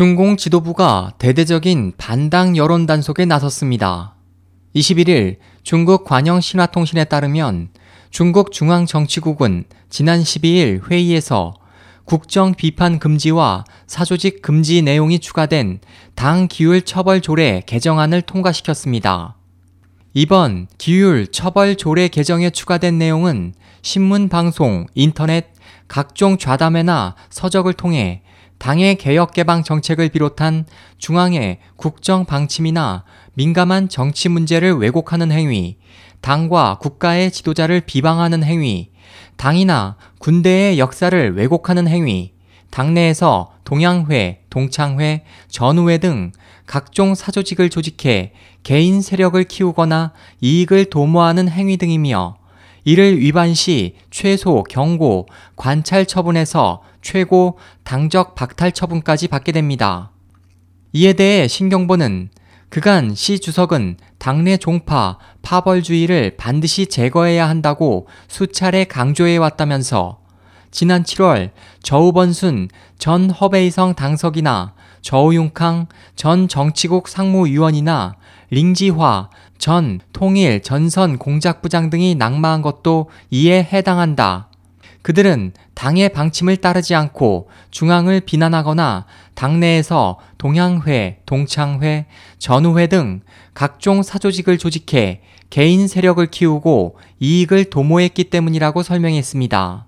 중공 지도부가 대대적인 반당 여론 단속에 나섰습니다. 21일 중국 관영 신화통신에 따르면 중국 중앙정치국은 지난 12일 회의에서 국정 비판 금지와 사조직 금지 내용이 추가된 당 기율 처벌 조례 개정안을 통과시켰습니다. 이번 기율 처벌 조례 개정에 추가된 내용은 신문 방송, 인터넷, 각종 좌담회나 서적을 통해 당의 개혁 개방 정책을 비롯한 중앙의 국정 방침이나 민감한 정치 문제를 왜곡하는 행위, 당과 국가의 지도자를 비방하는 행위, 당이나 군대의 역사를 왜곡하는 행위, 당내에서 동양회, 동창회, 전우회 등 각종 사조직을 조직해 개인 세력을 키우거나 이익을 도모하는 행위 등이며 이를 위반 시 최소 경고, 관찰 처분에서 최고 당적 박탈 처분까지 받게 됩니다. 이에 대해 신경보는 그간 시 주석은 당내 종파, 파벌주의를 반드시 제거해야 한다고 수차례 강조해 왔다면서 지난 7월 저우번순 전 허베이성 당석이나 저우융캉 전 정치국 상무위원이나 링지화 전 통일 전선 공작부장 등이 낙마한 것도 이에 해당한다. 그들은 당의 방침을 따르지 않고 중앙을 비난하거나 당내에서 동양회, 동창회, 전우회 등 각종 사조직을 조직해 개인 세력을 키우고 이익을 도모했기 때문이라고 설명했습니다.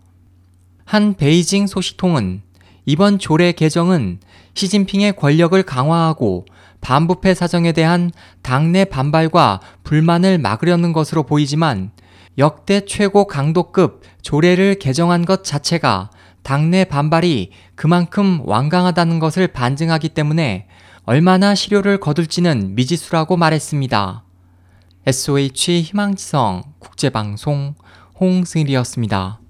한 베이징 소식통은 이번 조례 개정은 시진핑의 권력을 강화하고 반부패 사정에 대한 당내 반발과 불만을 막으려는 것으로 보이지만 역대 최고 강도급 조례를 개정한 것 자체가 당내 반발이 그만큼 완강하다는 것을 반증하기 때문에 얼마나 실효를 거둘지는 미지수라고 말했습니다. SOH 희망지성 국제방송 홍승일이었습니다.